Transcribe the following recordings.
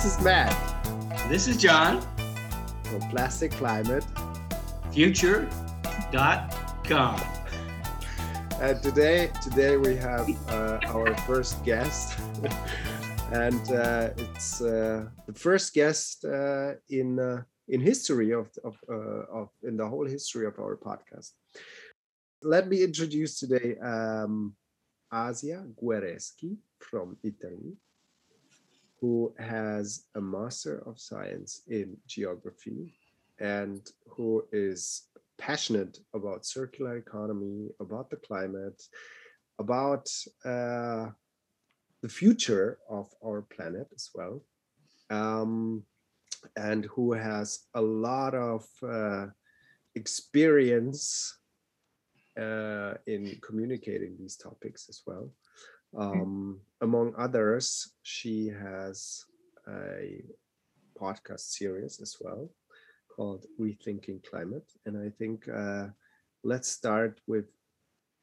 This is Matt. This is John. From Plastic Climate. Future.com. And today, today we have uh, our first guest, and uh, it's uh, the first guest uh, in uh, in history of of, uh, of in the whole history of our podcast. Let me introduce today um, Asia Guerreschi from Italy, who has a Master of Science in Geography and who is passionate about circular economy, about the climate, about uh, the future of our planet as well, um, and who has a lot of uh, experience uh, in communicating these topics as well. Um, among others, she has a podcast series as well called Rethinking Climate. And I think uh, let's start with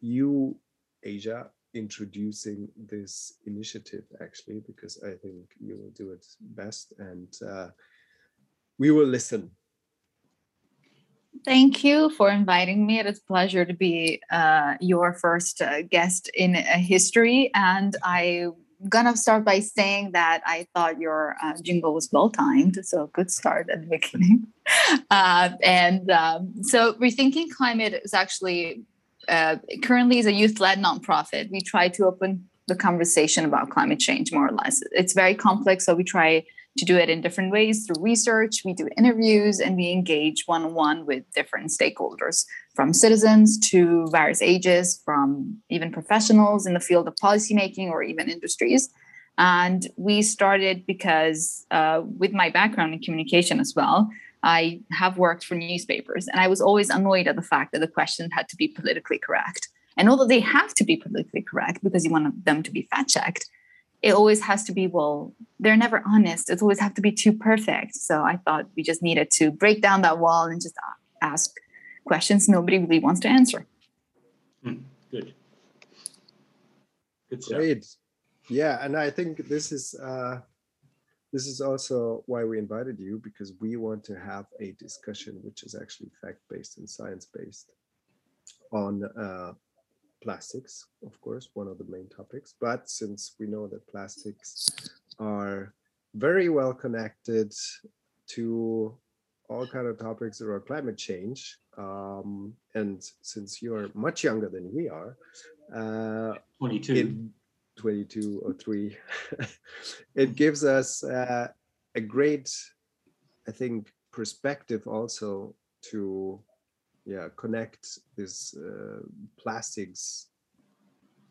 you, Asia, introducing this initiative actually, because I think you will do it best and uh, we will listen. Thank you for inviting me. It is a pleasure to be uh, your first uh, guest in a history. And I'm gonna start by saying that I thought your uh, jingle was well timed, so good start at the beginning. Uh, and um, so, rethinking climate is actually uh, currently is a youth-led nonprofit. We try to open the conversation about climate change more or less. It's very complex, so we try to do it in different ways through research. We do interviews and we engage one on one with different stakeholders from citizens to various ages, from even professionals in the field of policymaking or even industries. And we started because, uh, with my background in communication as well, I have worked for newspapers and I was always annoyed at the fact that the questions had to be politically correct. And although they have to be politically correct because you want them to be fact checked, it always has to be well they're never honest it always have to be too perfect so i thought we just needed to break down that wall and just ask questions nobody really wants to answer Hmm, Good. Good stuff. Great. Yeah, and I think this is uh, this is also why we invited you because we want to have a discussion which is actually fact-based and science-based on uh, plastics, of course, one of the main topics. But since we know that plastics are very well connected to all kind of topics around climate change, um, and since you are much younger than we are, uh, 22. it 22 or 3 it gives us uh, a great i think perspective also to yeah connect this uh, plastics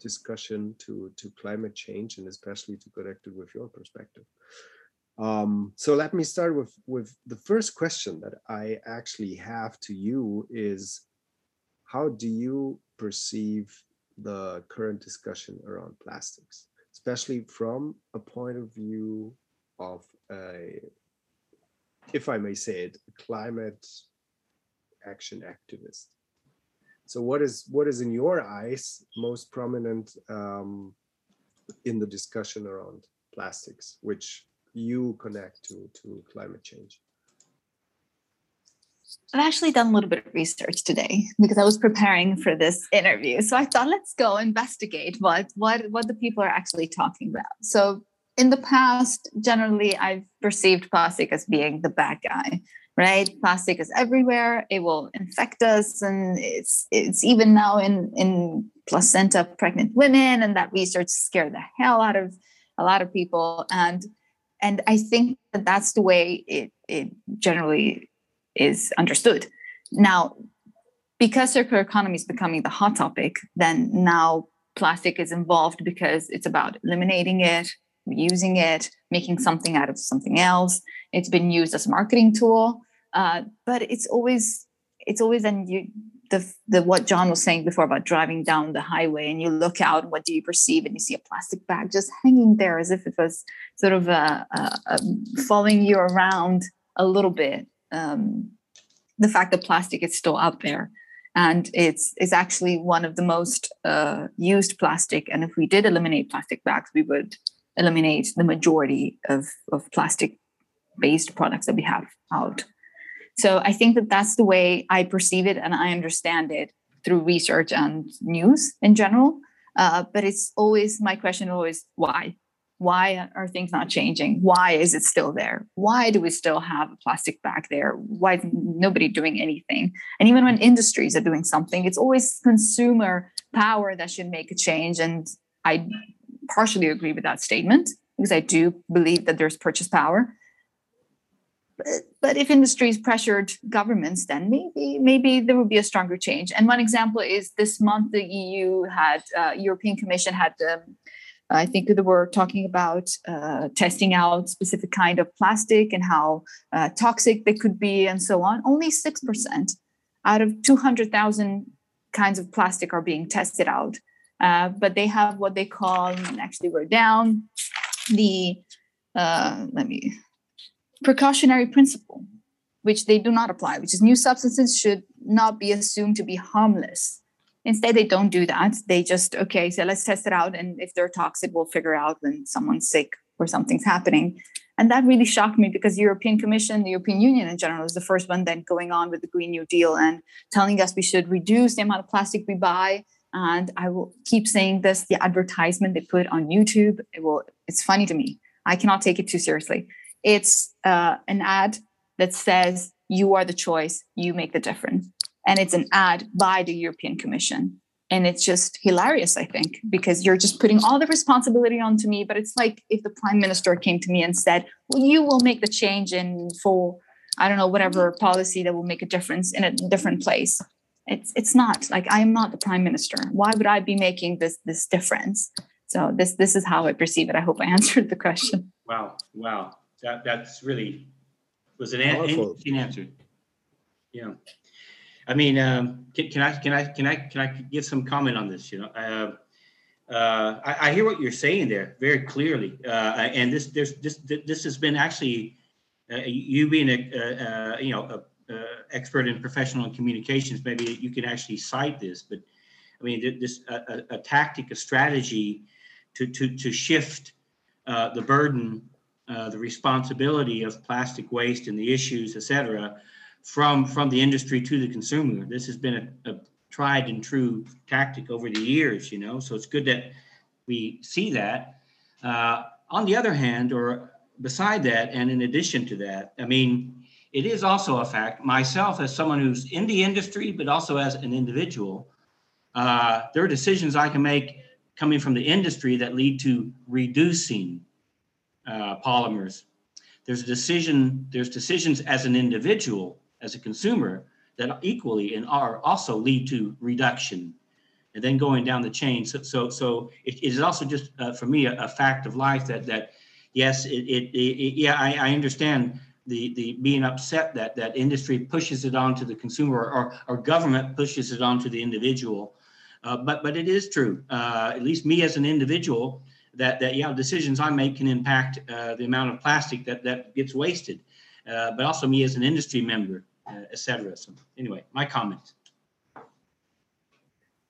discussion to to climate change and especially to connect it with your perspective. Um, so let me start with with the first question that i actually have to you is how do you perceive the current discussion around plastics, especially from a point of view of a, if I may say it, climate action activist. So, what is what is in your eyes most prominent um, in the discussion around plastics, which you connect to to climate change? I've actually done a little bit of research today because I was preparing for this interview. So I thought, let's go investigate what what what the people are actually talking about. So in the past, generally, I've perceived plastic as being the bad guy, right? Plastic is everywhere; it will infect us, and it's it's even now in in placenta pregnant women, and that research scared the hell out of a lot of people. And and I think that that's the way it it generally is understood. Now, because circular economy is becoming the hot topic, then now plastic is involved because it's about eliminating it, using it, making something out of something else. It's been used as a marketing tool, uh, but it's always it's always and you the the what John was saying before about driving down the highway and you look out, what do you perceive? And you see a plastic bag just hanging there as if it was sort of uh, uh, um, following you around a little bit um, the fact that plastic is still out there and it's it's actually one of the most uh, used plastic and if we did eliminate plastic bags we would eliminate the majority of, of plastic based products that we have out. So I think that that's the way I perceive it and I understand it through research and news in general. Uh, but it's always my question always why? Why are things not changing? Why is it still there? Why do we still have a plastic bag there? Why is nobody doing anything? And even when industries are doing something, it's always consumer power that should make a change. And I partially agree with that statement because I do believe that there's purchase power. But, if industries pressured governments, then maybe maybe there would be a stronger change. And one example is this month the EU had uh, European Commission had um, I think they were talking about uh, testing out specific kind of plastic and how uh, toxic they could be and so on. Only 6% out of 200,000 kinds of plastic are being tested out. Uh, but they have what they call, actually we're down, the, uh, let me, precautionary principle, which they do not apply, which is new substances should not be assumed to be harmless Instead, they don't do that. They just, okay, so let's test it out. And if they're toxic, we'll figure out when someone's sick or something's happening. And that really shocked me because the European Commission, the European Union in general, is the first one then going on with the Green New Deal and telling us we should reduce the amount of plastic we buy. And I will keep saying this: the advertisement they put on YouTube, it will. It's funny to me. I cannot take it too seriously. It's uh, an ad that says you are the choice, you make the difference and it's an ad by the European Commission. And it's just hilarious, I think, because you're just putting all the responsibility onto me. But it's like if the prime minister came to me and said, Well, you will make the change in for, I don't know, whatever policy that will make a difference in a different place. It's it's not like I am not the prime minister. Why would I be making this this difference? So this this is how I perceive it. I hope I answered the question. Wow, wow, that that's really was an interesting answer. Yeah. I mean, um, can, can, I can I can I can I give some comment on this? You know, uh, uh, I, I, hear what you're saying there very clearly, uh, and this there's this this has been actually uh, you being a, you know a, a expert in professional communications. Maybe you can actually cite this, but I mean, this a, a tactic, a strategy to to to shift uh, the burden, uh, the responsibility of plastic waste and the issues, et cetera from from the industry to the consumer. This has been a, a tried and true tactic over the years, you know. So it's good that we see that. Uh, on the other hand, or beside that, and in addition to that, I mean, it is also a fact. Myself, as someone who's in the industry, but also as an individual, uh, there are decisions I can make coming from the industry that lead to reducing uh, polymers. There's decision. There's decisions as an individual as a consumer that equally and are also lead to reduction and then going down the chain. So, so, so it, it is also just uh, for me a, a, fact of life that that yes, it, it, it yeah, I, I, understand the the being upset that that industry pushes it onto the consumer or or government pushes it onto the individual. Uh, but but it is true, uh, at least me as an individual, that that yeah, decisions I make can impact uh, the amount of plastic that that gets wasted. Uh, but also me as an industry member, uh, etc. So anyway, my comment.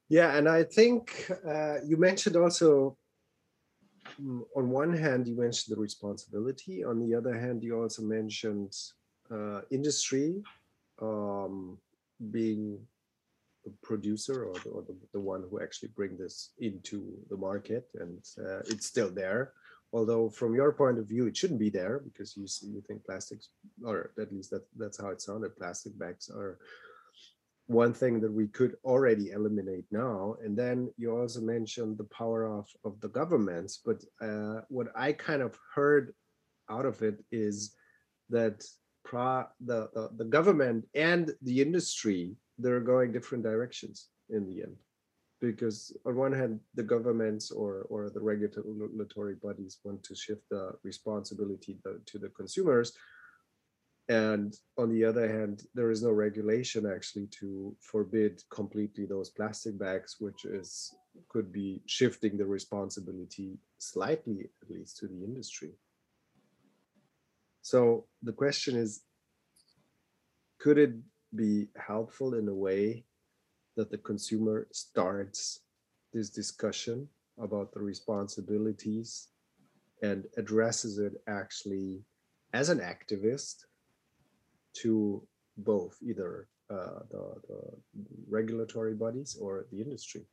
Yeah, and I think you mentioned also, mm, on one hand, you mentioned the responsibility. On the other hand, you also mentioned uh, industry um, being producer or, the, or the, the, one who actually bring this into the market and uh, it's still there. Although from your point of view it shouldn't be there because you see, you think plastics or at least that that's how it sounded plastic bags are one thing that we could already eliminate now. And then you also mentioned the power of of the governments but uh, what i kind of heard out of it is that the, the the government and the industry they're going different directions in the end. Because on one hand the governments or or the regulatory bodies want to shift the responsibility to the consumers. And on the other hand there is no regulation actually to forbid completely those plastic bags which is could be shifting the responsibility slightly at least to the industry. So the question is could it be helpful in a way that the consumer starts this discussion about the responsibilities and addresses it actually as an activist to both either uh, the, the regulatory bodies or the industry.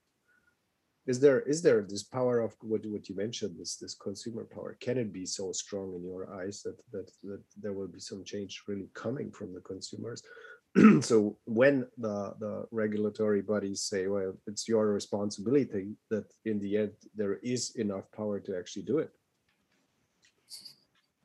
Is there is there this power of what, what you mentioned this this consumer power? Can it be so strong in your eyes that that, that there will be some change really coming from the consumers so when the the regulatory bodies say well it's your responsibility that in the end there is enough power to actually do it.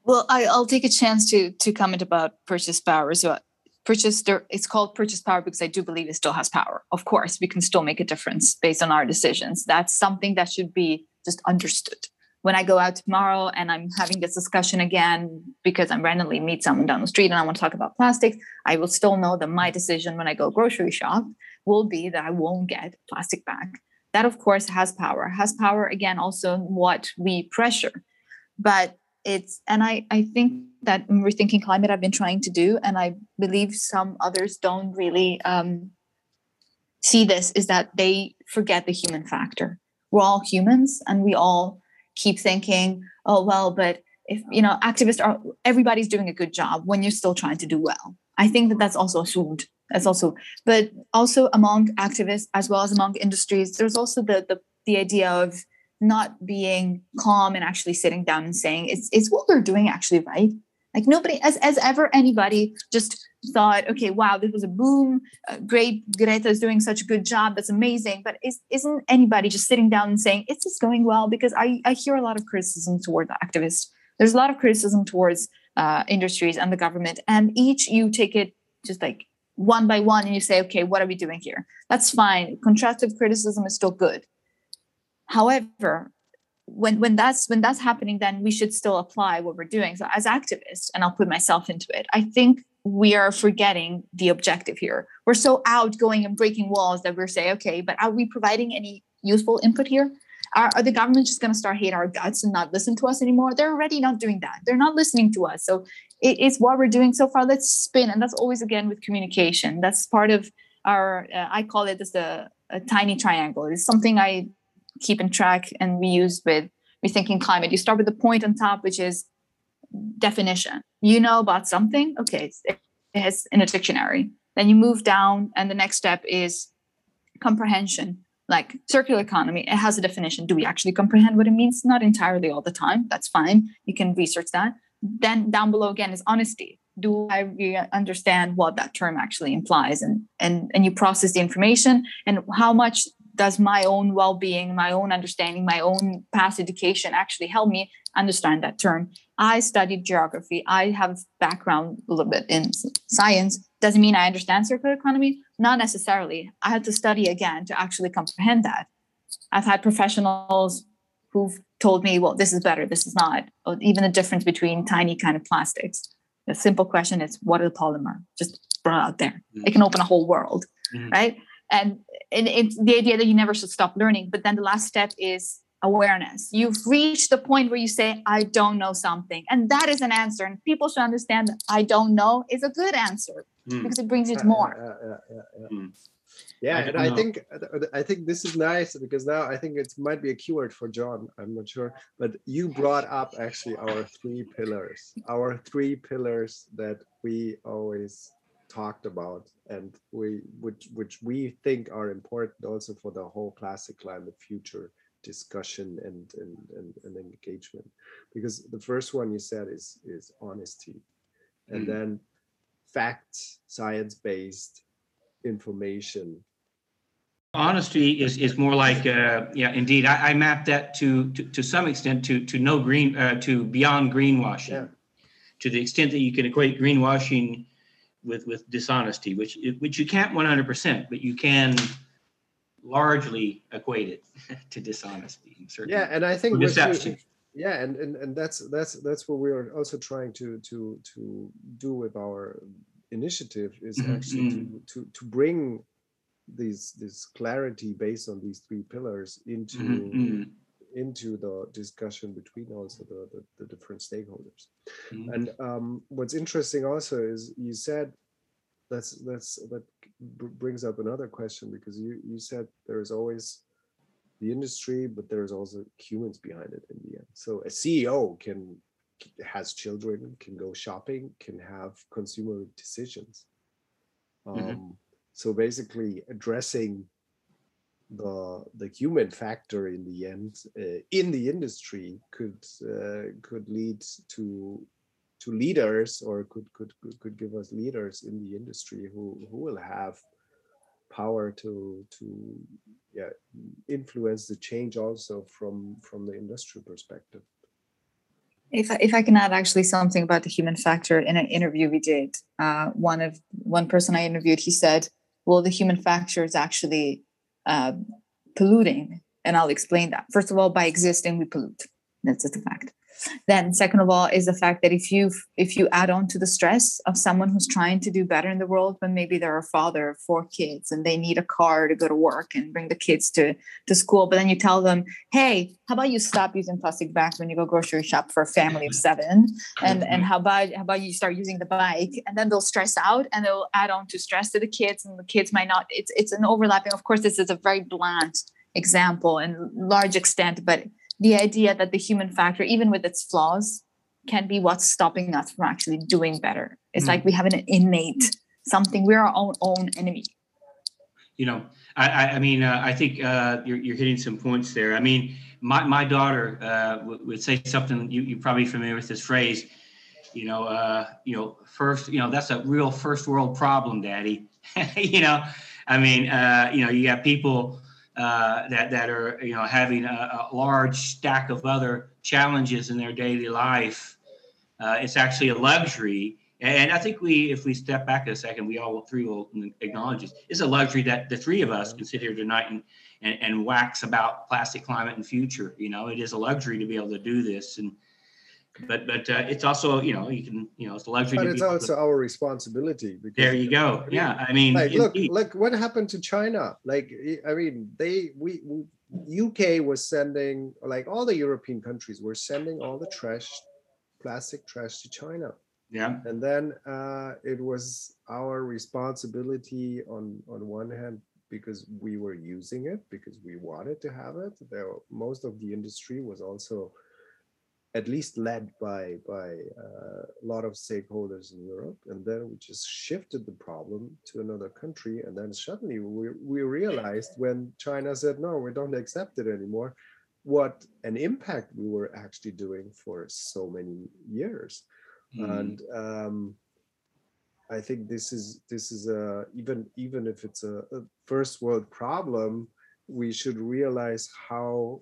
Well I, i'll take a chance to to comment about purchase power. So purchase it's called purchase power because i do believe it still has power. Of course we can still make a difference based on our decisions. That's something that should be just understood when i go out tomorrow and i'm having this discussion again because i'm randomly meet someone down the street and i want to talk about plastics i will still know that my decision when i go grocery shop will be that i won't get plastic bag that of course has power. Has power again also what we pressure. But it's and i i think that rethinking climate i've been trying to do and i believe some others don't really um, see this is that they forget the human factor. We're all humans and we all keep thinking oh well but if you know activists are everybody's doing a good job when you're still trying to do well. I think that that's also assumed that's also but also among activists as well as among industries there's also the the, the idea of not being calm and actually sitting down and saying it's it's what we're doing actually right like nobody as as ever anybody just thought okay wow this was a boom. Uh, great greta is doing such a good job. That's amazing. But is, isn't anybody just sitting down and saying it's just going well? Because i i hear a lot of criticism toward activists. There's a lot of criticism towards uh, industries and the government. And each you take it just like one by one and you say okay what are we doing here? That's fine. Constructive criticism is still good. However, when when that's when that's happening, then we should still apply what we're doing. So as activists, and I'll put myself into it, I think we are forgetting the objective here. We're so outgoing and breaking walls that we're saying, okay, but are we providing any useful input here? Are, are the government just going to start hate our guts and not listen to us anymore? They're already not doing that. They're not listening to us. So it, it's what we're doing so far. Let's spin, and that's always again with communication. That's part of our. Uh, I call it as a, a tiny triangle. It's something I keep in track and we use with rethinking climate. You start with the point on top, which is definition. You know about something, okay, it has in a dictionary. Then you move down, and the next step is comprehension. Like circular economy, it has a definition. Do we actually comprehend what it means? Not entirely all the time. That's fine. You can research that. Then down below again is honesty. Do I really understand what that term actually implies? And and and you process the information and how much does my own well-being my own understanding my own past education actually help me understand that term? I studied geography. I have background a little bit in science. Doesn't mean i understand circular economy. Not necessarily. I had to study again to actually comprehend that. I've had professionals who've told me well this is better. This is not. Or even the difference between tiny kind of plastics. The simple question is what is a polymer? Just brought out there. Mm-hmm. it can open a whole world mm-hmm. right and, and it's the idea that you never should stop learning but then the last step is awareness you've reached the point where you say i don't know something and that is an answer and people should understand that i don't know is a good answer mm. because it brings you to more yeah, yeah, yeah, mm. yeah and I, I think I think this is nice because now I think it might be a keyword for John. I'm not sure, but you brought up actually our three pillars, our three pillars that we always talked about and we which which we think are important also for the whole plastic climate future discussion and, and and, and engagement. Because the first one you said is is honesty. And mm. then facts science-based information. Honesty is is more like uh, yeah indeed. I, I mapped that to, to to some extent to to no green uh, to beyond greenwashing. Yeah. to the extent that you can equate greenwashing with with dishonesty, which which you can't 100%, but you can largely equate it to dishonesty. Yeah, and I think deception. You, yeah, and, and and that's that's that's what we are also trying to to to do with our initiative is mm-hmm. actually to, mm-hmm. to to bring these this clarity based on these three pillars into mm-hmm into the discussion between also the, the, the different stakeholders. Mm-hmm. And um, what's interesting also is you said that's that's that brings up another question because you you said there is always the industry, but there's also humans behind it in the end. So a CEO can has children, can go shopping, can have consumer decisions. Mm-hmm. Um, mm-hmm. So basically, addressing the the human factor in the end uh, in the industry could uh, could lead to to leaders or could, could could give us leaders in the industry who who will have power to to yeah influence the change also from from the industrial perspective. If I, if I can add actually something about the human factor in an interview we did uh, one of one person i interviewed he said well the human factor is actually uh, polluting and i'll explain that. First of all by existing we pollute. That's just a fact then second of all is the fact that if you if you add on to the stress of someone who's trying to do better in the world but maybe they're a father of four kids and they need a car to go to work and bring the kids to to school but then you tell them hey how about you stop using plastic bags when you go grocery shop for a family of seven? And and how about how about you start using the bike? And then they'll stress out and they'll add on to stress to the kids and the kids might not it's it's an overlapping of course this is a very blunt example and large extent but the idea that the human factor, even with its flaws, can be what's stopping us from actually doing better. It's mm like we have an innate something. We're our own own enemy. You know, I I mean, uh, I think uh, you're you're hitting some points there. I mean, my my daughter uh, would, would say something. You you're probably familiar with this phrase. You know, uh, you know, first, you know, that's a real first world problem, Daddy. you know, I mean, uh, you know, you got people uh, that that are you know having a, a, large stack of other challenges in their daily life. Uh, it's actually a luxury, and I think we, if we step back a second, we all three will acknowledge this. It's a luxury that the three of us can sit here tonight and, and and wax about plastic climate and future. You know, it is a luxury to be able to do this and but but uh, it's also you know you can you know it's a luxury. But it's also our responsibility. Because, there you go. I mean, yeah, I mean, like look, look what happened to China. Like I mean, they we, we UK was sending like all the European countries were sending all the trash, plastic trash to China. Yeah. And then uh, it was our responsibility on on one hand because we were using it because we wanted to have it. There, most of the industry was also at least led by by uh, a lot of stakeholders in Europe, and then we just shifted the problem to another country, and then suddenly we we realized when China said no, we don't accept it anymore, what an impact we were actually doing for so many years, mm. and um, I think this is this is a even even if it's a, a first world problem, we should realize how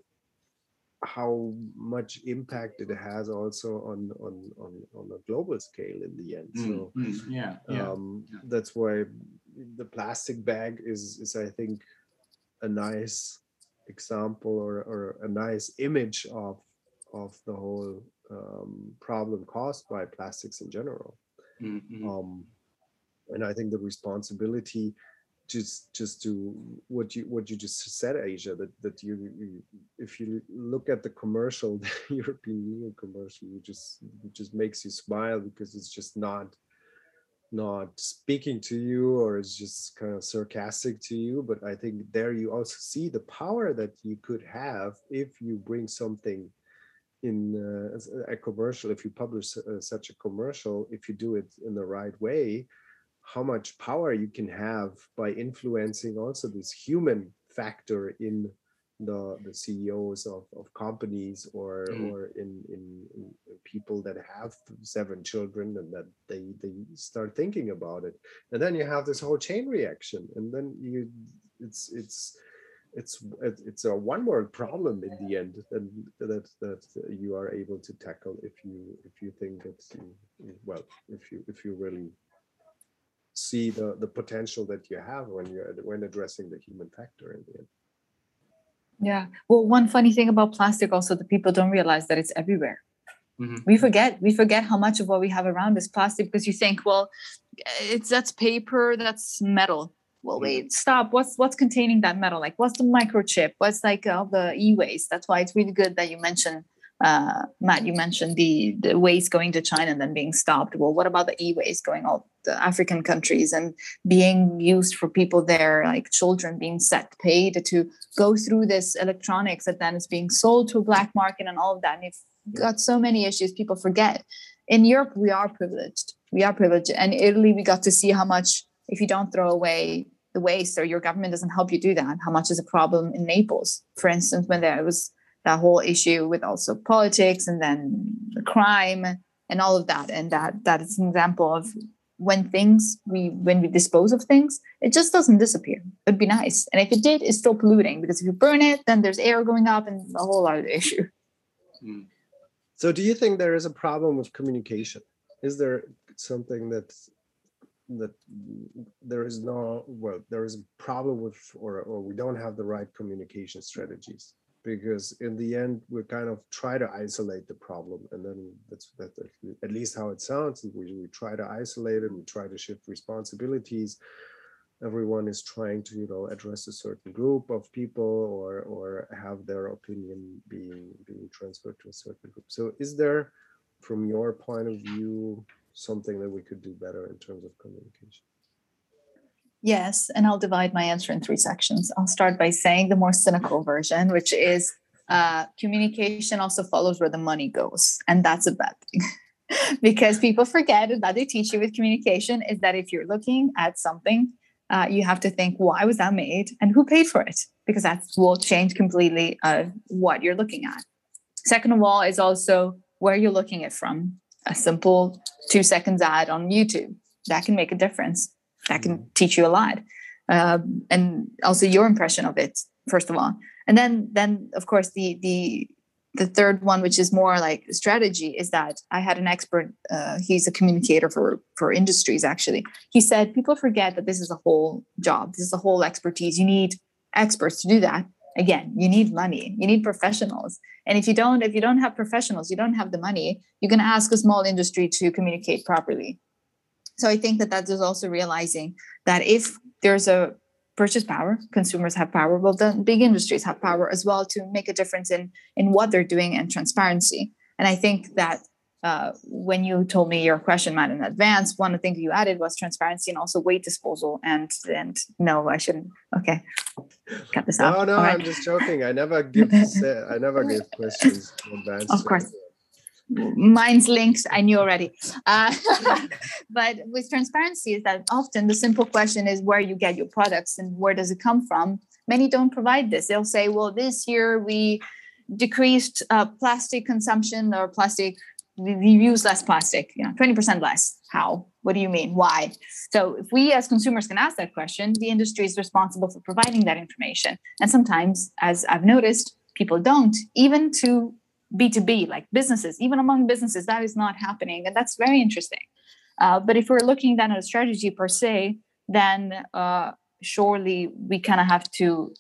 how much impact it has also on on on, on a global scale in the end. So mm, mm, yeah, yeah, um, yeah, that's why the plastic bag is is i think a nice example or, or a nice image of of the whole um, problem caused by plastics in general. Mm-hmm. um, and i think the responsibility just just to what you what you just said asia that that you, you if you look at the commercial the european union commercial you just it just makes you smile because it's just not not speaking to you or it's just kind of sarcastic to you. But i think there you also see the power that you could have if you bring something in uh, a commercial if you publish uh, such a commercial if you do it in the right way how much power you can have by influencing also this human factor in the the CEOs of, of companies or mm. or in, in, in people that have seven children and that they they start thinking about it and then you have this whole chain reaction and then you it's it's it's it's a one world problem in the end and that that you are able to tackle if you if you think that you, well if you if you really see the the potential that you have when you're when addressing the human factor in the end. Yeah. Well one funny thing about plastic also that people don't realize that it's everywhere. Mm-hmm. we forget we forget how much of what we have around is plastic because you think well it's that's paper that's metal. Well mm-hmm. wait stop. What's what's containing that metal? Like what's the microchip? What's like all the e-waste? That's why it's really good that you mentioned uh, Matt, you mentioned the the waste going to China and then being stopped. Well, what about the e-waste going all the African countries and being used for people there, like children being set paid to go through this electronics that then is being sold to a black market and all of that. And you've got so many issues people forget. In Europe, we are privileged. We are privileged. And Italy, we got to see how much if you don't throw away the waste or your government doesn't help you do that, how much is a problem in Naples, for instance, when there was that whole issue with also politics and then the crime and all of that. And that that is an example of when things we when we dispose of things it just doesn't disappear. It'd be nice. And if it did it's still polluting because if you burn it then there's air going up and a whole other issue. Hmm. so do you think there is a problem with communication? Is there something that that there is no well there is a problem with or or we don't have the right communication strategies because in the end we kind of try to isolate the problem and then that's that at least how it sounds we, we try to isolate it we try to shift responsibilities. Everyone is trying to you know address a certain group of people or or have their opinion being being transferred to a certain group. So is there from your point of view something that we could do better in terms of communication Yes, and I'll divide my answer in three sections. I'll start by saying the more cynical version, which is uh, communication also follows where the money goes. And that's a bad thing. because people forget that they teach you with communication is that if you're looking at something, uh, you have to think, why was that made and who paid for it? Because that will change completely uh, what you're looking at. Second of all, is also where you're looking at from. A simple two seconds ad on YouTube that can make a difference that can teach you a lot. Um, and also your impression of it first of all. And then then of course the the the third one which is more like strategy is that i had an expert uh, he's a communicator for for industries actually. He said people forget that this is a whole job. This is a whole expertise. You need experts to do that. Again you need money. You need professionals. And if you don't if you don't have professionals you don't have the money you can ask a small industry to communicate properly so I think that that is also realizing that if there's a purchase power, consumers have power, well, then big industries have power as well to make a difference in in what they're doing and transparency. And I think that uh, when you told me your question, Matt, in advance, one of the things you added was transparency and also weight disposal. And and no, I shouldn't. Okay, cut this out. No, no, I'm just joking. I never give. I never give questions in advance. Of course mine's linked i knew already. Uh, but with transparency is that often the simple question is where you get your products and where does it come from? Many don't provide this. They'll say well this year we decreased uh, plastic consumption or plastic we use less plastic you know 20% less. How? What do you mean? Why? So if we as consumers can ask that question the industry is responsible for providing that information. And sometimes as i've noticed people don't even to B2B, like businesses, even among businesses, that is not happening. And that's very interesting. Uh, but if we're looking then at a strategy per se, then uh, surely we kind of have to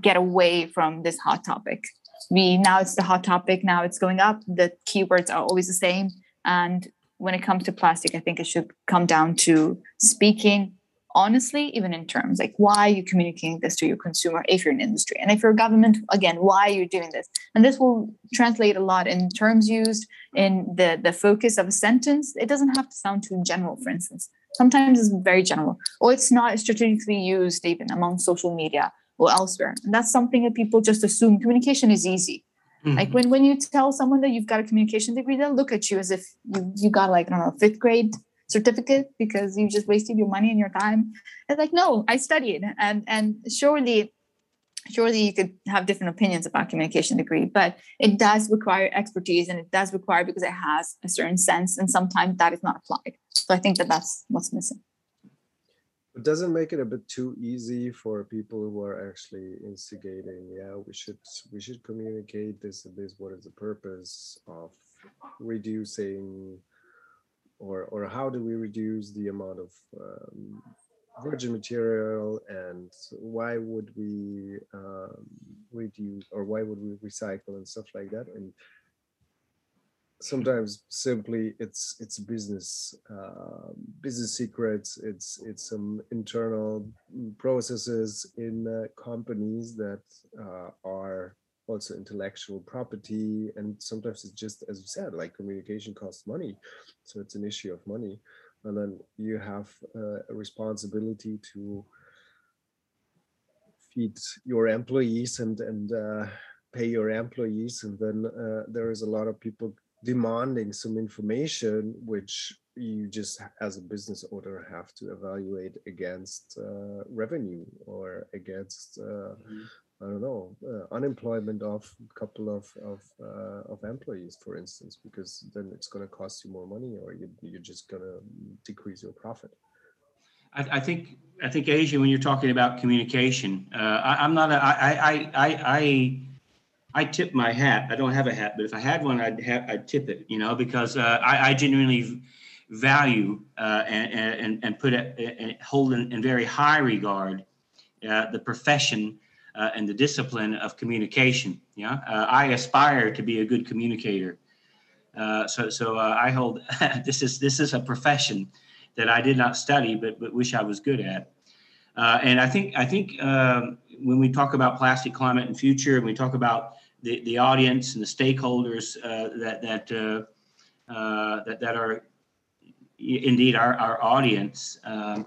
get away from this hot topic. We now it's the hot topic, now it's going up. The keywords are always the same. And when it comes to plastic, I think it should come down to speaking honestly, even in terms like why are you communicating this to your consumer if you're an industry? And if you're a government, again, why are you doing this? And this will translate a lot in terms used in the, the focus of a sentence. It doesn't have to sound too general, for instance. Sometimes it's very general, or it's not strategically used even among social media or elsewhere. And that's something that people just assume communication is easy. Mm-hmm. Like when, when you tell someone that you've got a communication degree, they'll look at you as if you, you got like, I don't know, fifth grade certificate because you just wasted your money and your time. It's like no i studied. And and surely surely you could have different opinions about communication degree but it does require expertise and it does require because it has a certain sense and sometimes that is not applied. So i think that that's what's missing. It doesn't make it a bit too easy for people who are actually instigating yeah we should we should communicate this this what is the purpose of reducing or or how do we reduce the amount of um, virgin material and why would we um, reduce or why would we recycle and stuff like that? And sometimes simply it's it's business uh, business secrets. It's it's some internal processes in uh, companies that uh, are also intellectual property and sometimes it's just as you said like communication costs money so it's an issue of money and then you have uh, a responsibility to feed your employees and and uh, pay your employees and then uh, there is a lot of people demanding some information which you just as a business owner have to evaluate against uh, revenue or against uh, mm-hmm. I don't know uh, unemployment of a couple of of, uh, of employees, for instance, because then it's going to cost you more money, or you, you're just going to decrease your profit. I, I, think I think Asia, when you're talking about communication, uh, I, am not a, I, I I I I tip my hat. I don't have a hat, but if I had one, I'd have I'd tip it. You know, because uh, I, I genuinely value uh, and, and, and put it and hold in, in, very high regard uh, the profession uh, and the discipline of communication. Yeah, uh, I aspire to be a good communicator. Uh, so so uh, I hold this is this is a profession that I did not study but but wish I was good at. and I think I think um, when we talk about plastic climate and future, and we talk about the, the audience and the stakeholders that that that that are indeed our, our audience. Um,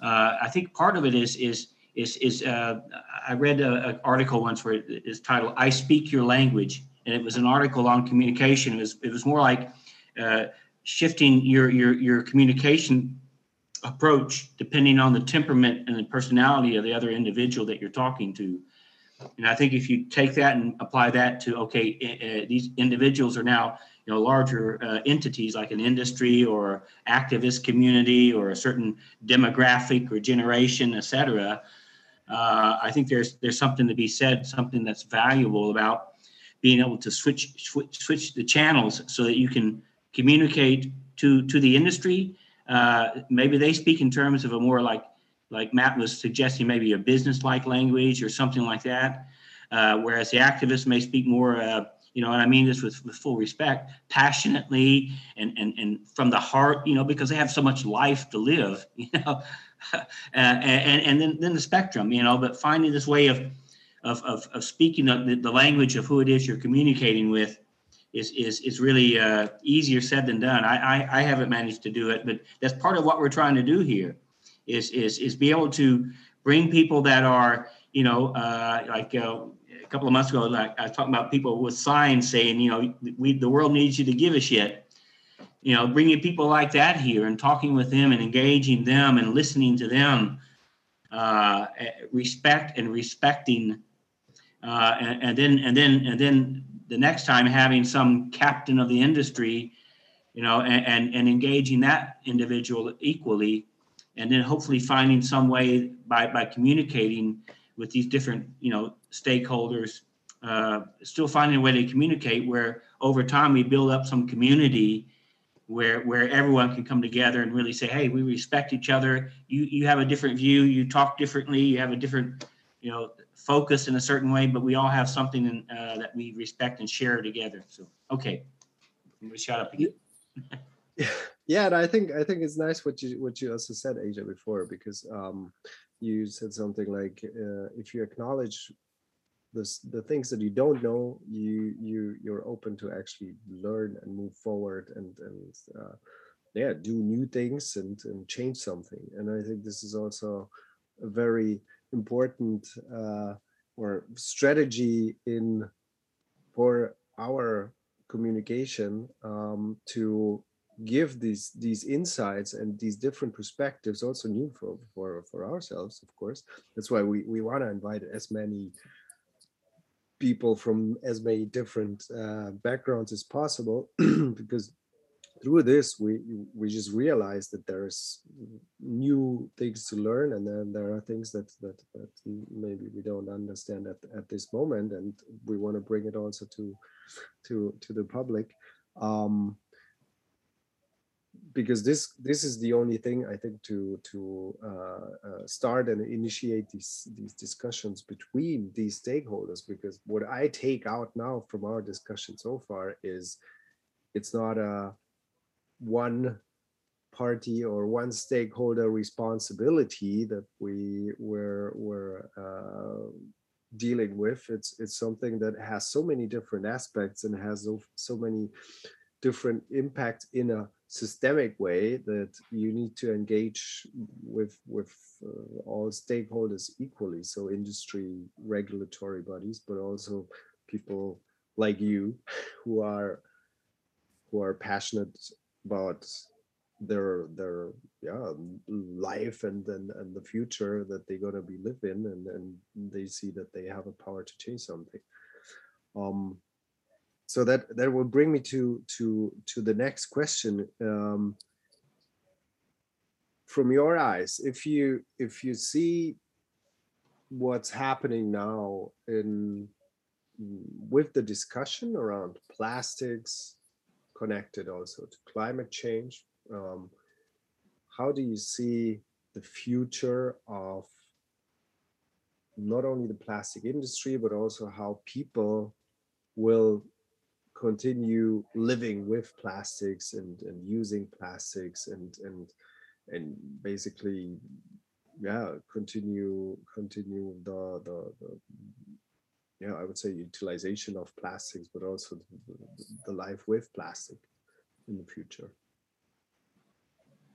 uh, I think part of it is is is is uh, I read an article once where it is titled "I Speak Your Language," and it was an article on communication. It was it was more like uh, shifting your your your communication approach depending on the temperament and the personality of the other individual that you're talking to. And I think if you take that and apply that to okay, uh, these individuals are now you know larger uh, entities like an industry or activist community or a certain demographic or generation, et cetera. Uh, I think there's there's something to be said, something that's valuable about being able to switch switch, switch the channels so that you can communicate to to the industry. Uh, maybe they speak in terms of a more like like Matt was suggesting, maybe a business like language or something like that. Uh, whereas the activists may speak more uh, you know, and I mean this with, with full respect, passionately and, and, and from the heart, you know, because they have so much life to live, you know, and, and then, then the spectrum, you know, but finding this way of, of, of, of speaking the, the language of who it is you're communicating with is, is, is really uh, easier said than done. I, I, I haven't managed to do it, but that's part of what we're trying to do here is, is, is be able to bring people that are, you know, uh, like, uh, couple of months ago, like I was talking about people with signs saying, you know, we the world needs you to give a shit. You know, bringing people like that here and talking with them and engaging them and listening to them, uh, respect and respecting, uh, and, and then and then and then the next time having some captain of the industry, you know, and, and, and engaging that individual equally, and then hopefully finding some way by by communicating with these different, you know, stakeholders, uh, still finding a way to communicate where over time we build up some community where where everyone can come together and really say, hey, we respect each other. You you have a different view, you talk differently, you have a different, you know, focus in a certain way, but we all have something in, uh, that we respect and share together. So okay, I'm gonna shut up again. yeah, and I think I think it's nice what you what you also said, Asia, before because um, you said something like uh, if you acknowledge the, the things that you don't know you you you're open to actually learn and move forward and and uh, yeah do new things and and change something. And i think this is also a very important uh, or strategy in for our communication um, to give these these insights and these different perspectives also new for for for ourselves of course. That's why we we want to invite as many people from as many different uh, backgrounds as possible because through this we we just realize that there's new things to learn and then there are things that that, that maybe we don't understand at, at this moment and we want to bring it also to to to the public. Um because this this is the only thing I think to to uh, uh, start and initiate these these discussions between these stakeholders. Because what I take out now from our discussion so far is it's not a one party or one stakeholder responsibility that we were were uh, dealing with. It's it's something that has so many different aspects and has so, so many different impacts in a systemic way that you need to engage with with uh, all stakeholders equally. So industry regulatory bodies but also people like you who are who are passionate about their their yeah life and and, and the future that they're going to be living and and they see that they have a power to change something. Um so that that will bring me to to to the next question um from your eyes. If you if you see what's happening now in with the discussion around plastics connected also to climate change um, how do you see the future of not only the plastic industry but also how people will continue living with plastics and, and using plastics and and and basically yeah continue continue the, the, the yeah i would say utilization of plastics but also the, the life with plastic in the future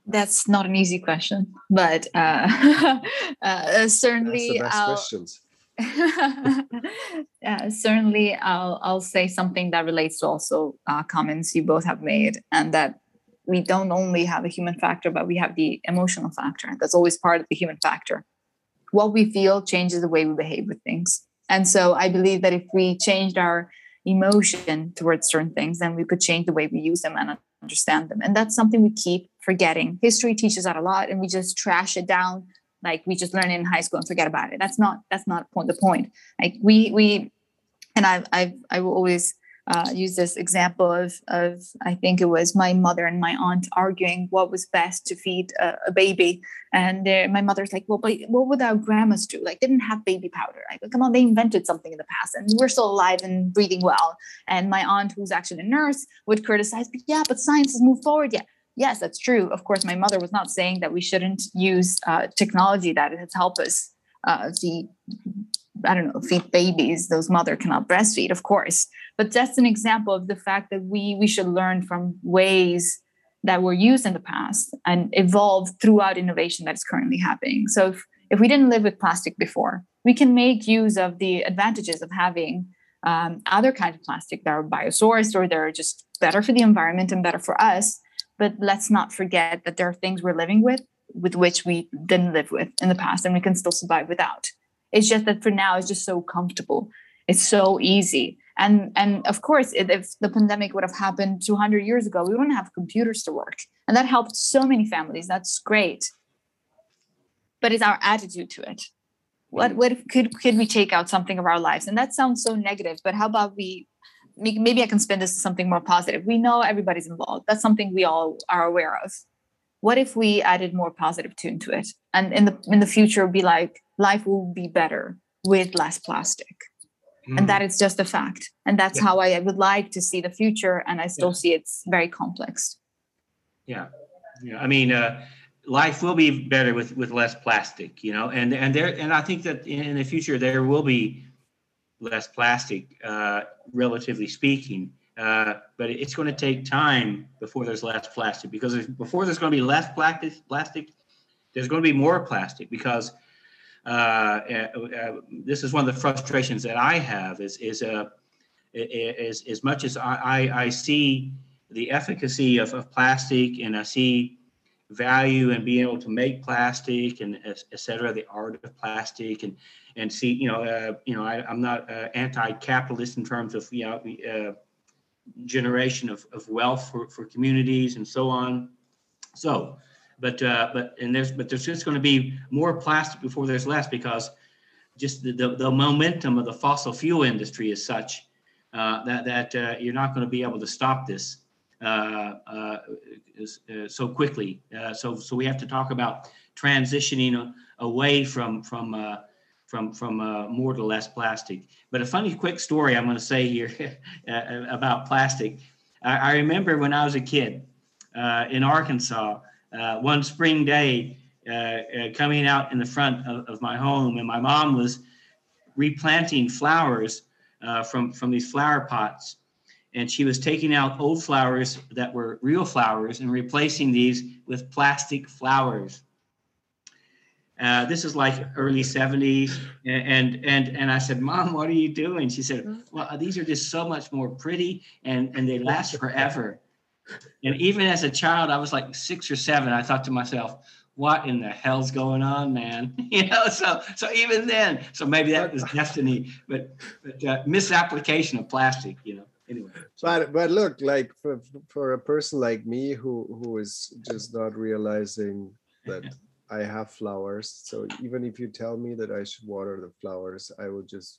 that's not an easy question, but uh, uh, certainly I'll, questions. yeah, certainly I'll I'll say something that relates to also uh, comments you both have made, and that we don't only have a human factor, but we have the emotional factor. That's always part of the human factor. What we feel changes the way we behave with things, and so I believe that if we changed our emotion towards certain things, then we could change the way we use them and understand them. And that's something we keep forgetting. History teaches that a lot, and we just trash it down like we just learn in high school and forget about it. That's not that's not the point. Like we we, and I I I will always uh, use this example of of I think it was my mother and my aunt arguing what was best to feed a, a baby, and my mother's like, well, but what would our grandmas do? Like, didn't have baby powder. Like, come on, they invented something in the past, and we're still alive and breathing well. And my aunt, who's actually a nurse, would criticize, but yeah, but science has moved forward. Yeah, yes, that's true. Of course, my mother was not saying that we shouldn't use uh, technology that has helped us uh, feed, I don't know, feed babies. Those mother cannot breastfeed, of course. But that's an example of the fact that we we should learn from ways that were used in the past and evolve throughout innovation that is currently happening. So if, if we didn't live with plastic before, we can make use of the advantages of having um, other kinds of plastic that are biosourced or they're just better for the environment and better for us but let's not forget that there are things we're living with with which we didn't live with in the past and we can still survive without. It's just that for now it's just so comfortable. It's so easy. And and of course if the pandemic would have happened 200 years ago we wouldn't have computers to work. And that helped so many families. That's great. But it's our attitude to it. What mm. what could could we take out something of our lives? And that sounds so negative but how about we maybe I can spin this to something more positive. We know everybody's involved. That's something we all are aware of. What if we added more positive tune to it? And in the in the future, be like life will be better with less plastic. Mm. And that is just a fact. And that's yeah. how I, would like to see the future. And I still yeah. see it's very complex. Yeah. Yeah. I mean, uh, life will be better with with less plastic, you know, and and there and I think that in the future there will be less plastic, uh, relatively speaking. Uh, but it's going to take time before there's less plastic because before there's going to be less plastic, plastic, there's going to be more plastic because uh, uh, uh this is one of the frustrations that I have is is uh, is as much as I, I, I see the efficacy of, of plastic and I see value and being able to make plastic and et cetera, the art of plastic and and see, you know, uh, you know, I, am not uh, anti-capitalist in terms of you know uh, generation of, of wealth for, for communities and so on. So, but uh, but and there's but there's just going to be more plastic before there's less because just the, the, the momentum of the fossil fuel industry is such uh, that that uh, you're not going to be able to stop this so quickly. so so we have to talk about transitioning away from from from from uh, more to less plastic. But a funny quick story I'm going to say here uh, about plastic. I, I, remember when I was a kid uh, in Arkansas, uh, one spring day, uh, uh, coming out in the front of, of, my home, and my mom was replanting flowers uh, from from these flower pots, and she was taking out old flowers that were real flowers and replacing these with plastic flowers. Uh, this is like early 70s and and and i said mom what are you doing? She said well these are just so much more pretty and and they last forever. And even as a child i was like six or seven i thought to myself what in the hell's going on man? You know so so even then so maybe that was destiny but but uh, misapplication of plastic you know anyway but but look like for for a person like me who who is just not realizing that I have flowers. So even if you tell me that I should water the flowers, I will just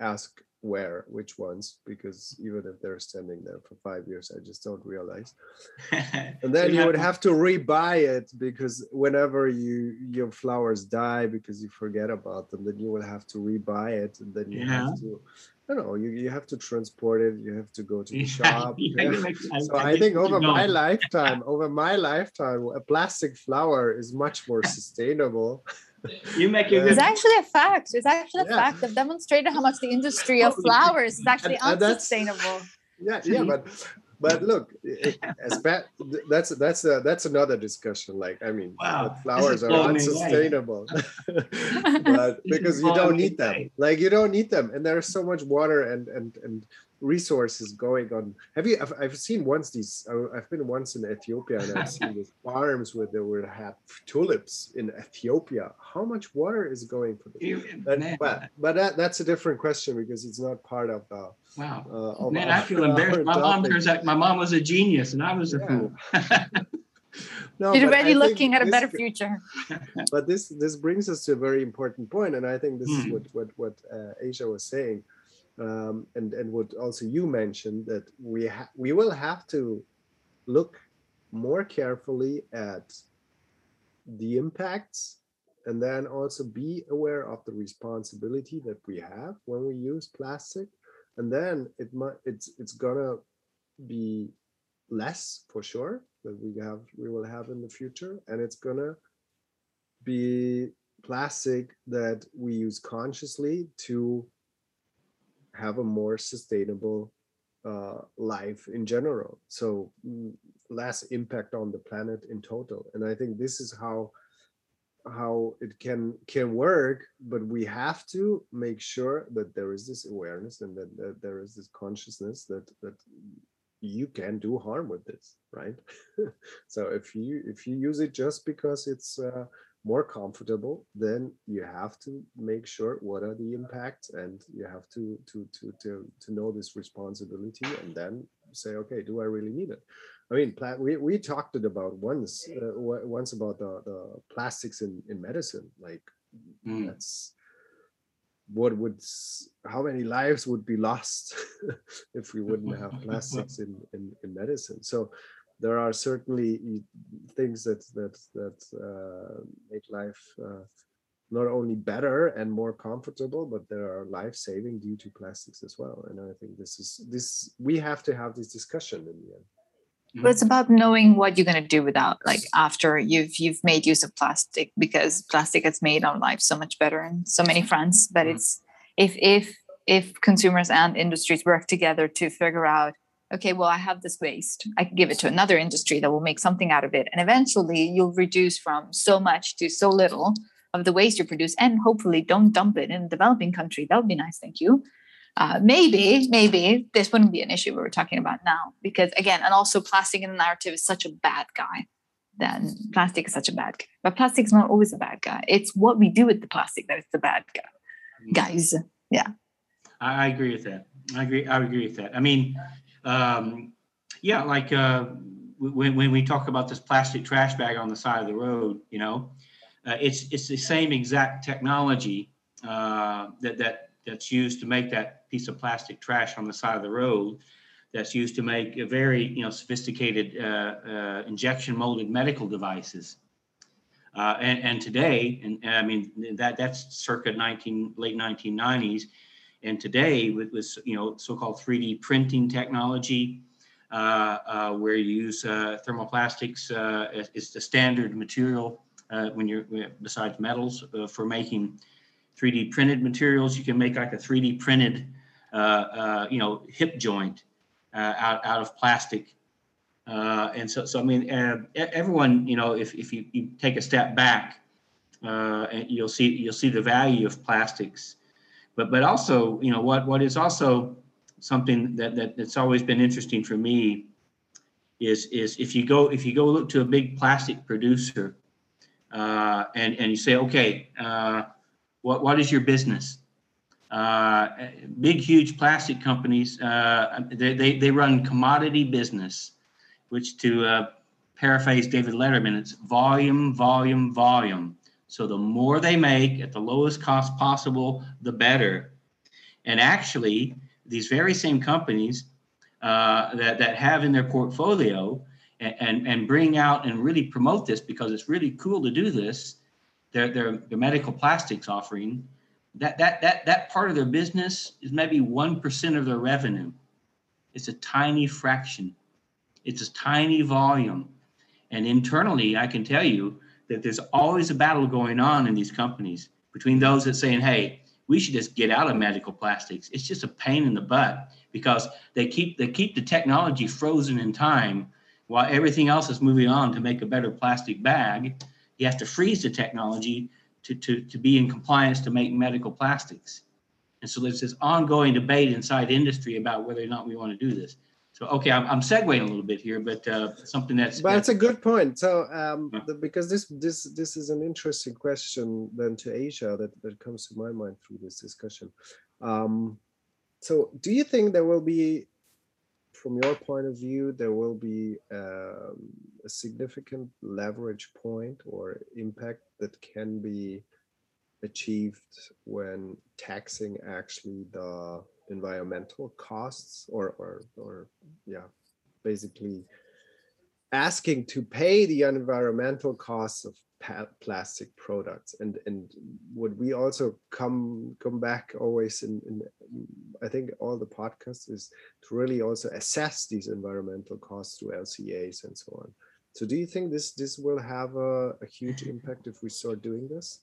ask where, which ones, because even if they're standing there for five years, I just don't realize. and then you would have to rebuy it because whenever you your flowers die because you forget about them, then you will have to rebuy it, and then you yeah. have to I don't know. You, you have to transport it. You have to go to the shop. Yeah, yeah. so I, I think over my lifetime, over my lifetime, a plastic flower is much more sustainable. You make it. It's actually a fact. It's actually a fact. They've demonstrated how much the industry of flowers is actually and, and unsustainable. yeah, yeah, but but look, as bad, that's that's a, that's another discussion. Like, I mean, wow. flowers are unsustainable, but because you don't need them. Like, you don't need them, and there's so much water and and and resources going on. Have you? I've, I've seen once these. I've been once in Ethiopia and I've seen these farms where they would have tulips in Ethiopia. How much water is going for them? but but that, that's a different question because it's not part of the. Wow. Uh, Man, I feel embarrassed. My mom turns out my mom was a genius and I was a yeah. fool. no, You're already looking at a better future. but this this brings us to a very important point, and I think this mm. is hmm. what what what uh, Asia was saying um, and and what also you mentioned that we ha- we will have to look more carefully at the impacts and then also be aware of the responsibility that we have when we use plastic. And then it might it's it's gonna be less for sure that we have we will have in the future. And it's gonna be plastic that we use consciously to have a more sustainable uh, life in general. So mm, less impact on the planet in total. And I think this is how how it can can work but we have to make sure that there is this awareness and that, that there is this consciousness that that you can do harm with this right so if you if you use it just because it's uh, more comfortable, then you have to make sure what are the impacts and you have to to to to, to know this responsibility and then say, okay, do I really need it? I mean, we, we talked it about once uh, once about the, the plastics in, in medicine. Like mm. that's what would how many lives would be lost if we wouldn't have plastics in, in, in medicine. So there are certainly things that that that uh, make life uh, not only better and more comfortable, but there are life saving due to plastics as well. And I think this is this we have to have this discussion in the end. But it's about knowing what you're going to do without, like after you've you've made use of plastic, because plastic has made our life so much better in so many fronts. But mm-hmm. it's if if if consumers and industries work together to figure out okay, well, I have this waste. I can give it to another industry that will make something out of it. And eventually you'll reduce from so much to so little of the waste you produce and hopefully don't dump it in a developing country. That would be nice. Thank you. Uh, maybe, maybe this wouldn't be an issue we're talking about now because again, and also plastic in the narrative is such a bad guy. Then plastic is such a bad guy. But plastic is not always a bad guy. It's what we do with the plastic that is the bad guy. Guys, yeah. I agree with that. I agree. I agree with that. I mean, um, yeah, like uh, when, when we talk about this plastic trash bag on the side of the road, you know, uh, it's it's the same exact technology uh, that that that's used to make that piece of plastic trash on the side of the road. That's used to make a very you know sophisticated uh, uh, injection molded medical devices. Uh, and, and today, and, and I mean that that's circa 19 late 1990s and today, with, with you know so-called 3D printing technology, uh, uh, where you use uh, thermoplastics is the standard material when you're besides metals for making 3D printed materials. You can make like a 3D printed, uh, uh, you know, hip joint uh, out, out of plastic. Uh, and so, so I mean, uh, everyone, you know, if, if you, you take a step back, uh, you'll see you'll see the value of plastics, but but also, you know, what what is also something that, that that's always been interesting for me is is if you go if you go look to a big plastic producer uh, and and you say, okay, uh, what what is your business? Uh, big huge plastic companies uh, they, they they run commodity business, which to uh, paraphrase David Letterman, it's volume, volume, volume. So the more they make at the lowest cost possible, the better. And actually, these very same companies uh, that, that have in their portfolio and, and, and bring out and really promote this because it's really cool to do this, their, their, their medical plastics offering, that, that, that, that part of their business is maybe 1% of their revenue. It's a tiny fraction. It's a tiny volume. And internally, I can tell you that there's always a battle going on in these companies between those that saying, hey, we should just get out of medical plastics. It's just a pain in the butt because they keep they keep the technology frozen in time while everything else is moving on to make a better plastic bag. You have to freeze the technology to, to, to be in compliance to make medical plastics. And so there's this ongoing debate inside industry about whether or not we want to do this. So okay, I'm, I'm segueing a little bit here, but uh, something that's but it's a good point. So um, the, because this this this is an interesting question then to Asia that that comes to my mind through this discussion. Um, so do you think there will be, from your point of view, there will be um, a significant leverage point or impact that can be achieved when taxing actually the environmental costs or or or yeah basically asking to pay the environmental costs of plastic products. And and would we also come come back always in, in i think all the podcasts is to really also assess these environmental costs through lcas and so on. So do you think this this will have a, a huge impact if we start doing this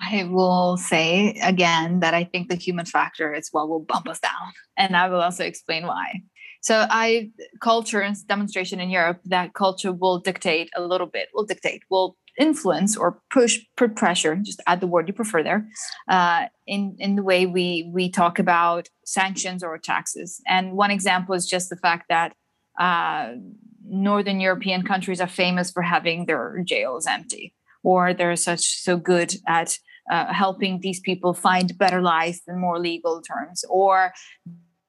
I will say again that I think the human factor is what will bump us down. And I will also explain why. So I culture and demonstration in Europe that culture will dictate a little bit, will dictate, will influence or push put pressure, just add the word you prefer there, uh, in, in the way we we talk about sanctions or taxes. And one example is just the fact that uh, Northern European countries are famous for having their jails empty, or they're such so good at uh, helping these people find better lives in more legal terms, or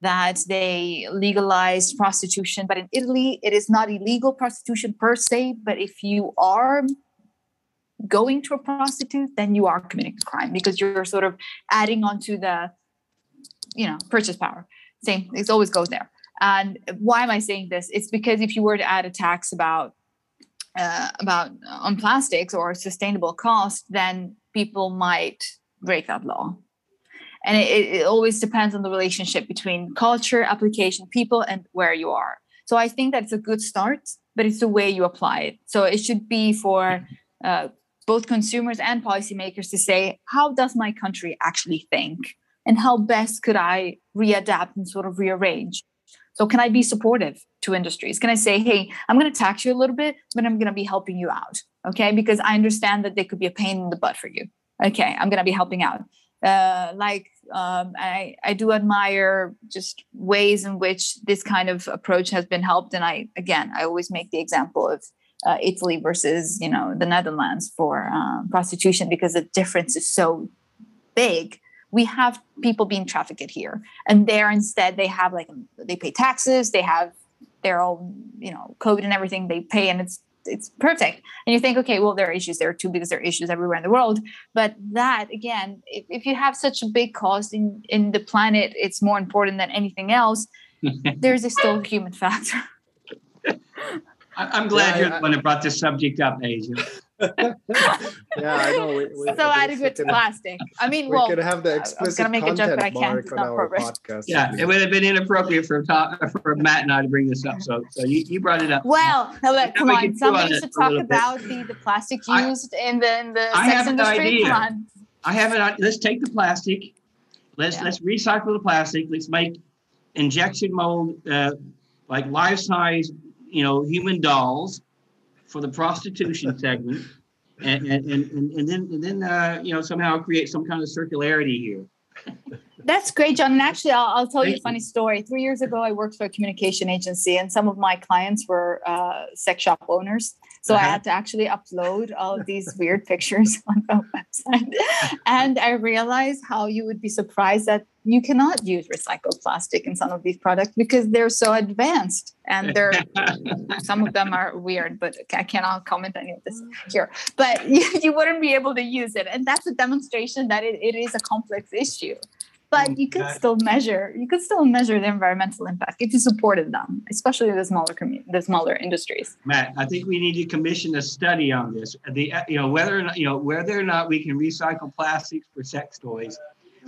that they legalized prostitution. But in Italy, it is not illegal prostitution per se. But if you are going to a prostitute, then you are committing a crime because you're sort of adding on to the, you know, purchase power. Same, it always goes there. And why am I saying this? It's because if you were to add a tax about uh, about on plastics or sustainable cost, then people might break that law. And it, it always depends on the relationship between culture, application, people, and where you are. So I think that's a good start, but it's the way you apply it. So it should be for uh, both consumers and policymakers to say, how does my country actually think? And how best could I readapt and sort of rearrange? So, can I be supportive to industries? Can I say, hey, I'm going to tax you a little bit, but I'm going to be helping you out? Okay. Because I understand that they could be a pain in the butt for you. Okay. I'm going to be helping out. Uh, like, um, I, I do admire just ways in which this kind of approach has been helped. And I, again, I always make the example of uh, Italy versus, you know, the Netherlands for um, prostitution because the difference is so big we have people being trafficked here and there instead they have like they pay taxes they have their own you know code and everything they pay and it's it's perfect. And you think okay well there are issues there too because there are issues everywhere in the world. But that again if, if you have such a big cost in in the planet it's more important than anything else. There's a still human factor. I'm glad yeah, you're I, the one that brought this subject up asia yeah, I know. We, we, so adequate to plastic. I mean, we well, could have the explicit make content a joke, but I can't. mark on our podcast. Yeah, it would have been inappropriate for talk, for Matt and I to bring this up. So, so you, you brought it up. Well, no, but come on, somebody should talk about the, the plastic used I, in the in the I sex industry. Come on. I have an Let's take the plastic. Let's yeah. let's recycle the plastic. Let's make injection mold uh, like life size, you know, human dolls for the prostitution segment, and and, and, and then and then uh, you know somehow create some kind of circularity here. That's great, John. And actually, I'll, I'll tell Thank you a funny story. Three years ago, I worked for a communication agency, and some of my clients were uh, sex shop owners. So uh-huh. I had to actually upload all of these weird pictures on the website. And I realized how you would be surprised that you cannot use recycled plastic in some of these products because they're so advanced and they're some of them are weird but i cannot comment any of this here but you, you wouldn't be able to use it and that's a demonstration that it, it is a complex issue but mm, you could still measure you could still measure the environmental impact if you supported them especially the smaller community the smaller industries. Matt i think we need to commission a study on this. The you know whether or not you know whether or not we can recycle plastics for sex toys.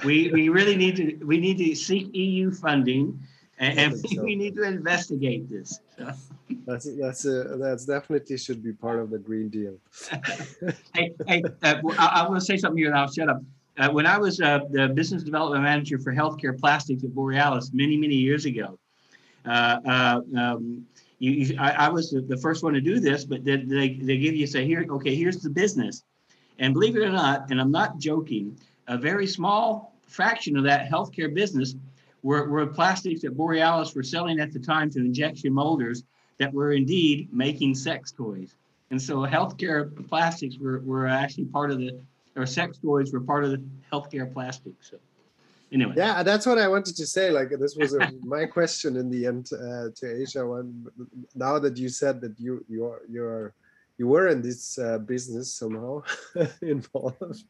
We we really need to we need to seek eu funding and, and so. we need to investigate this. So. that's that's a that's definitely should be part of the green deal. Hey, hey uh, I, I want to say something here and i'll shut up uh, when I was uh, the business development manager for healthcare plastics at Borealis many, many years ago, uh, uh um, you, you, I, I, was the, first one to do this, but they, they, they give you, say, here, okay, here's the business. And believe it or not, and I'm not joking, a very small fraction of that healthcare business were, were plastics that Borealis were selling at the time to injection molders that were indeed making sex toys. And so healthcare plastics were, were actually part of the or sex toys were part of the healthcare plastic. So anyway. Yeah, that's what I wanted to say. Like this was a, my question in the end uh, to Asia. One now that you said that you you are you're you were in this uh, business somehow involved.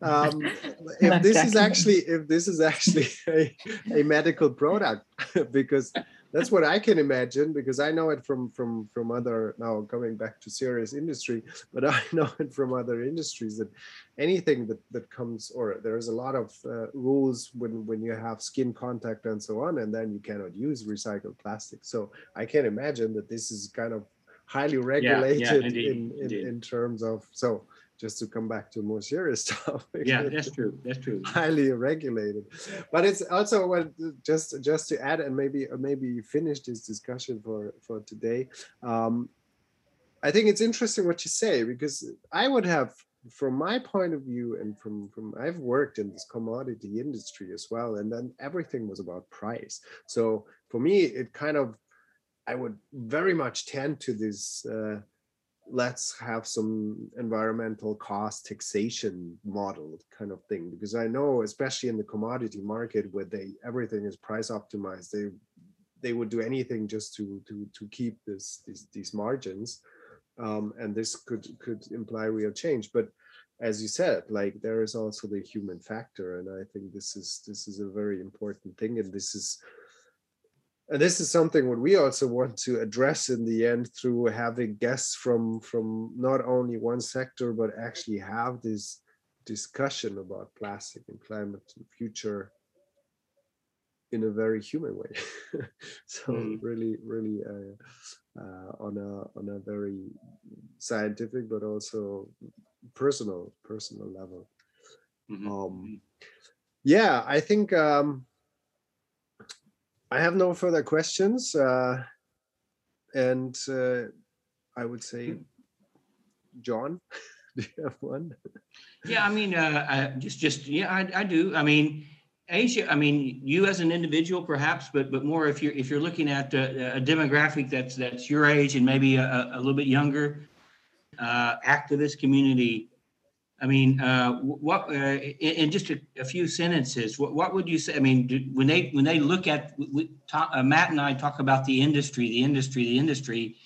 Um, if this is actually if this is actually a, a medical product, because that's what I can imagine because I know it from from from other now coming back to serious industry, but I know it from other industries that anything that that comes or there's a lot of uh, rules when when you have skin contact and so on, and then you cannot use recycled plastic. So I can imagine that this is kind of highly regulated yeah, yeah, indeed, in, in, in terms of so just to come back to more serious topic. Yeah, that's true. That's true. Highly regulated, but it's also just just to add and maybe maybe finish this discussion for for today. Um, I think it's interesting what you say because I would have, from my point of view, and from from I've worked in this commodity industry as well, and then everything was about price. So for me, it kind of I would very much tend to this. Uh, let's have some environmental cost taxation model kind of thing because i know especially in the commodity market where they everything is price optimized they they would do anything just to to to keep this these, these margins um, and this could could imply real change. But as you said like there is also the human factor and i think this is this is a very important thing and this is and this is something what we also want to address in the end through having guests from from not only one sector but actually have this discussion about plastic and climate and future in a very human way so mm. really really uh, uh, on a on a very scientific but also personal personal level mm-hmm. um mm-hmm. yeah i think um I have no further questions. Uh, and uh, I would say, John, do you have one? Yeah, I mean, uh, I just, just yeah, I, I do. I mean, Asia. I mean, you as an individual, perhaps, but but more if you're if you're looking at a, a demographic that's that's your age and maybe a, a little bit younger, uh, activist community. I mean, uh, what uh, in, just a, a, few sentences, what, what would you say? I mean, do, when they when they look at we talk, uh, Matt and I talk about the industry, the industry, the industry,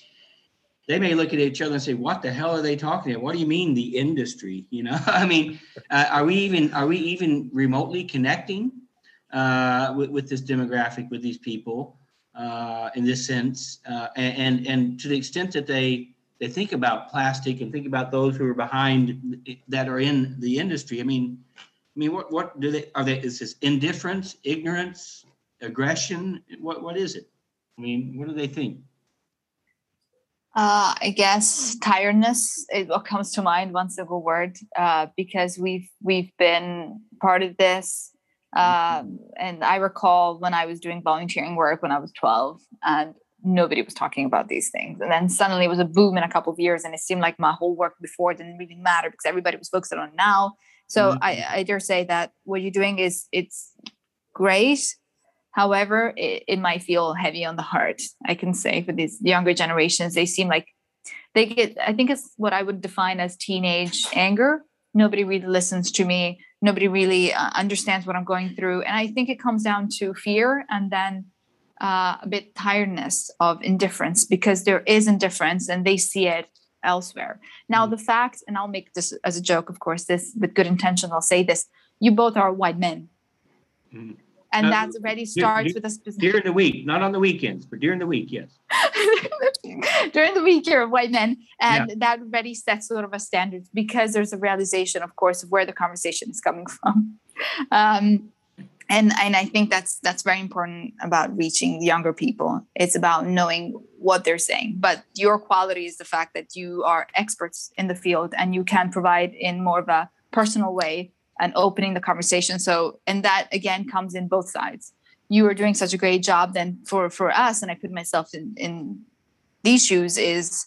they may look at each other and say, "What the hell are they talking about? What do you mean the industry?" You know, I mean, uh, are we even are we even remotely connecting uh, with, with this demographic, with these people uh, in this sense? and and to the extent that they they think about plastic and think about those who are behind that are in the industry. I mean, I mean, what what do they are they? Is this indifference, ignorance, aggression? What what is it? I mean, what do they think? Uh, I guess tiredness is what comes to mind. One single word, uh, because we've we've been part of this, um, and I recall when I was doing volunteering work when I was twelve, and nobody was talking about these things, and then suddenly it was a boom in a couple of years, and it seemed like my whole work before didn't really matter because everybody was focused on now. So mm-hmm. I, I dare say that what you're doing is it's great However, it, it might feel heavy on the heart. I can say for these younger generations, they seem like they get, I think it's what I would define as teenage anger. Nobody really listens to me. Nobody really uh, understands what I'm going through. And I think it comes down to fear and then uh, a bit tiredness of indifference because there is indifference and they see it elsewhere. Now, mm. the fact, and I'll make this as a joke, of course, this with good intention, I'll say this you both are white men. Mm and that already starts with a specific during the week, not on the weekends, but during the week, yes. during the week, you're a white man, and yeah. that already sets sort of a standard because there's a realization, of course, of where the conversation is coming from. Um, and and I think that's that's very important about reaching younger people. It's about knowing what they're saying. But your quality is the fact that you are experts in the field and you can provide in more of a personal way and opening the conversation so and that again comes in both sides you are doing such a great job then for for us and i put myself in in these shoes is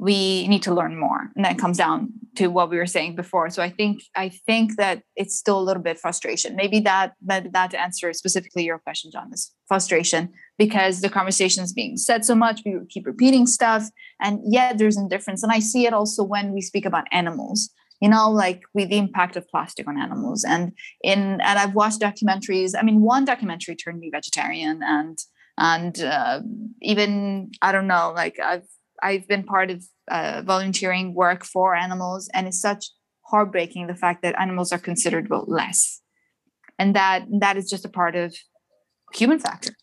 we need to learn more. And that comes down to what we were saying before. So i think i think that it's still a little bit frustration. Maybe that that that answer specifically your question john is frustration because the conversation is being said so much we keep repeating stuff and yet there's indifference and i see it also when we speak about animals you know like with the impact of plastic on animals. And in and i've watched documentaries i mean one documentary turned me vegetarian and and uh, even i don't know like i've i've been part of uh, volunteering work for animals and it's such heartbreaking the fact that animals are considered well less. And that that is just a part of human factor.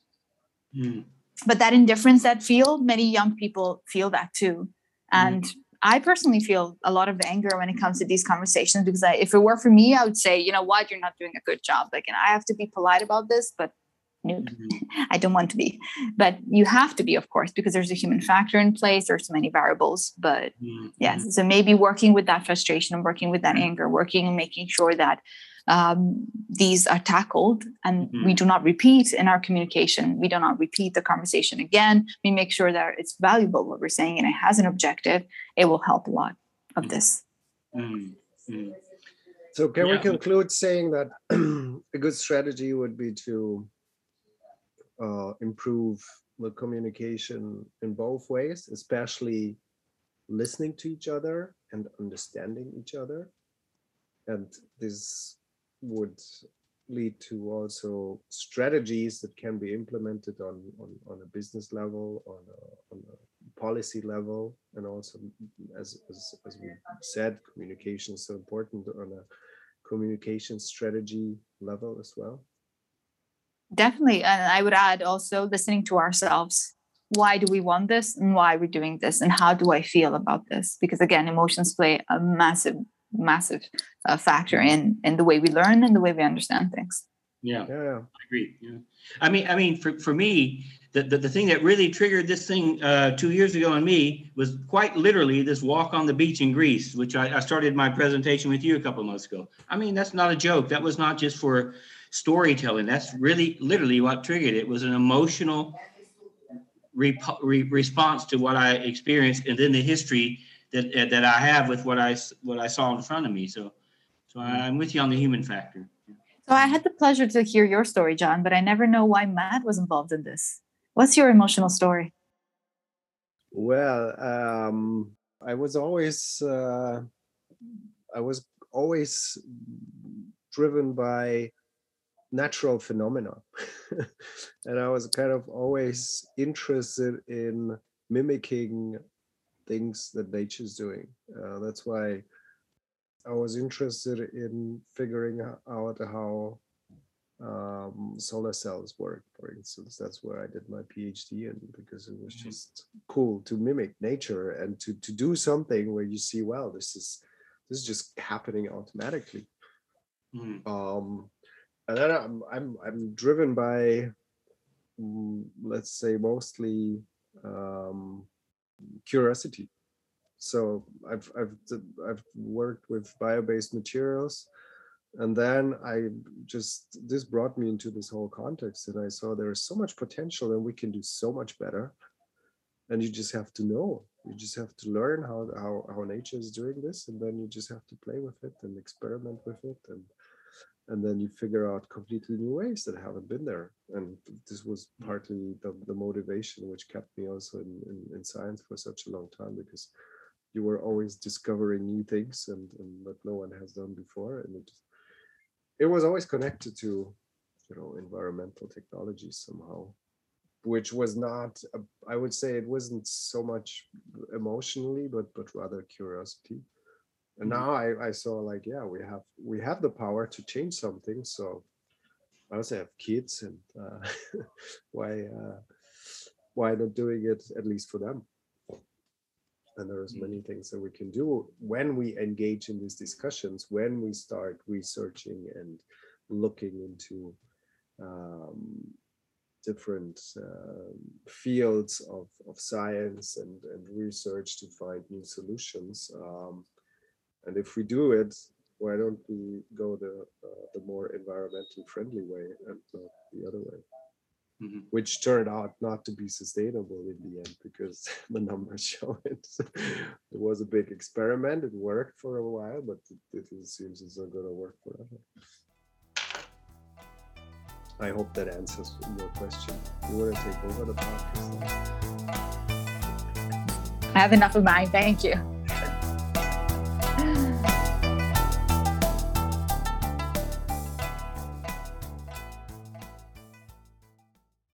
Mm. but that indifference that feel many young people feel that too. And mm I personally feel a lot of anger when it comes to these conversations because I, if it were for me, I would say, you know what, you're not doing a good job. Like, and I have to be polite about this, but no, mm-hmm. I don't want to be. But you have to be, of course, because there's a human factor in place. There's so many variables. But mm-hmm. yes, so maybe working with that frustration and working with that mm-hmm. anger, working and making sure that um, these are tackled and mm-hmm. we do not repeat in our communication. We do not repeat the conversation again. We make sure that it's valuable what we're saying and it has an objective. It will help a lot of mm-hmm. this. Mm-hmm. So, can yeah. we conclude saying that a good strategy would be to uh, improve the communication in both ways, especially listening to each other and understanding each other? And this would lead to also strategies that can be implemented on on, on a business level on a, on a policy level and also as, as as we said communication is so important on a communication strategy level as well definitely and i would add also listening to ourselves why do we want this and why we're we doing this and how do i feel about this because again emotions play a massive massive uh, factor in in the way we learn and the way we understand things. Yeah, yeah, I agree. Yeah, I mean, I mean, for for me, the the, the thing that really triggered this thing uh, two years ago in me was quite literally this walk on the beach in Greece, which I, I started my presentation with you a couple months ago. I mean, that's not a joke. That was not just for storytelling. That's really literally what triggered it. it was an emotional re- re- response to what I experienced, and then the history that uh, that I have with what I what I saw in front of me. So so I'm with you on the human factor. So I had the pleasure to hear your story, John, but I never know why Matt was involved in this. What's your emotional story? Well, um, I was always uh, I was always driven by natural phenomena and i was kind of always interested in mimicking things that nature's doing. Uh, that's why I was interested in figuring out how um, solar cells work, for instance. That's where I did my PhD in because it was mm-hmm. just cool to mimic nature and to to do something where you see, well, this is this is just happening automatically. Mm. Um, and then I'm I'm I'm driven by mm, let's say mostly um, curiosity. So I've I've I've worked with bio-based materials, and then I just this brought me into this whole context, and I saw there is so much potential, and we can do so much better. And you just have to know. You just have to learn how how how nature is doing this, and then you just have to play with it and experiment with it and and then you figure out completely new ways that haven't been there and this was mm. partly the, the motivation which kept me also in, in, in, science for such a long time because you were always discovering new things and, and that no one has done before and it it was always connected to you know environmental technologies somehow which was not I would say it wasn't so much emotionally but but rather curiosity and mm-hmm. now I, I saw like yeah we have we have the power to change something so i also have kids and uh, why uh, why not doing it at least for them and there's mm-hmm. many things that we can do when we engage in these discussions when we start researching and looking into um, different uh, fields of, of science and, and research to find new solutions um, and if we do it, why don't we go the uh, the more environmentally friendly way and not the other way? Mm-hmm. Which turned out not to be sustainable in the end because the numbers show it. it was a big experiment. It worked for a while, but it, it seems it's not going to work forever. I hope that answers your question. You want to take over the podcast? I have enough of mine. Thank you.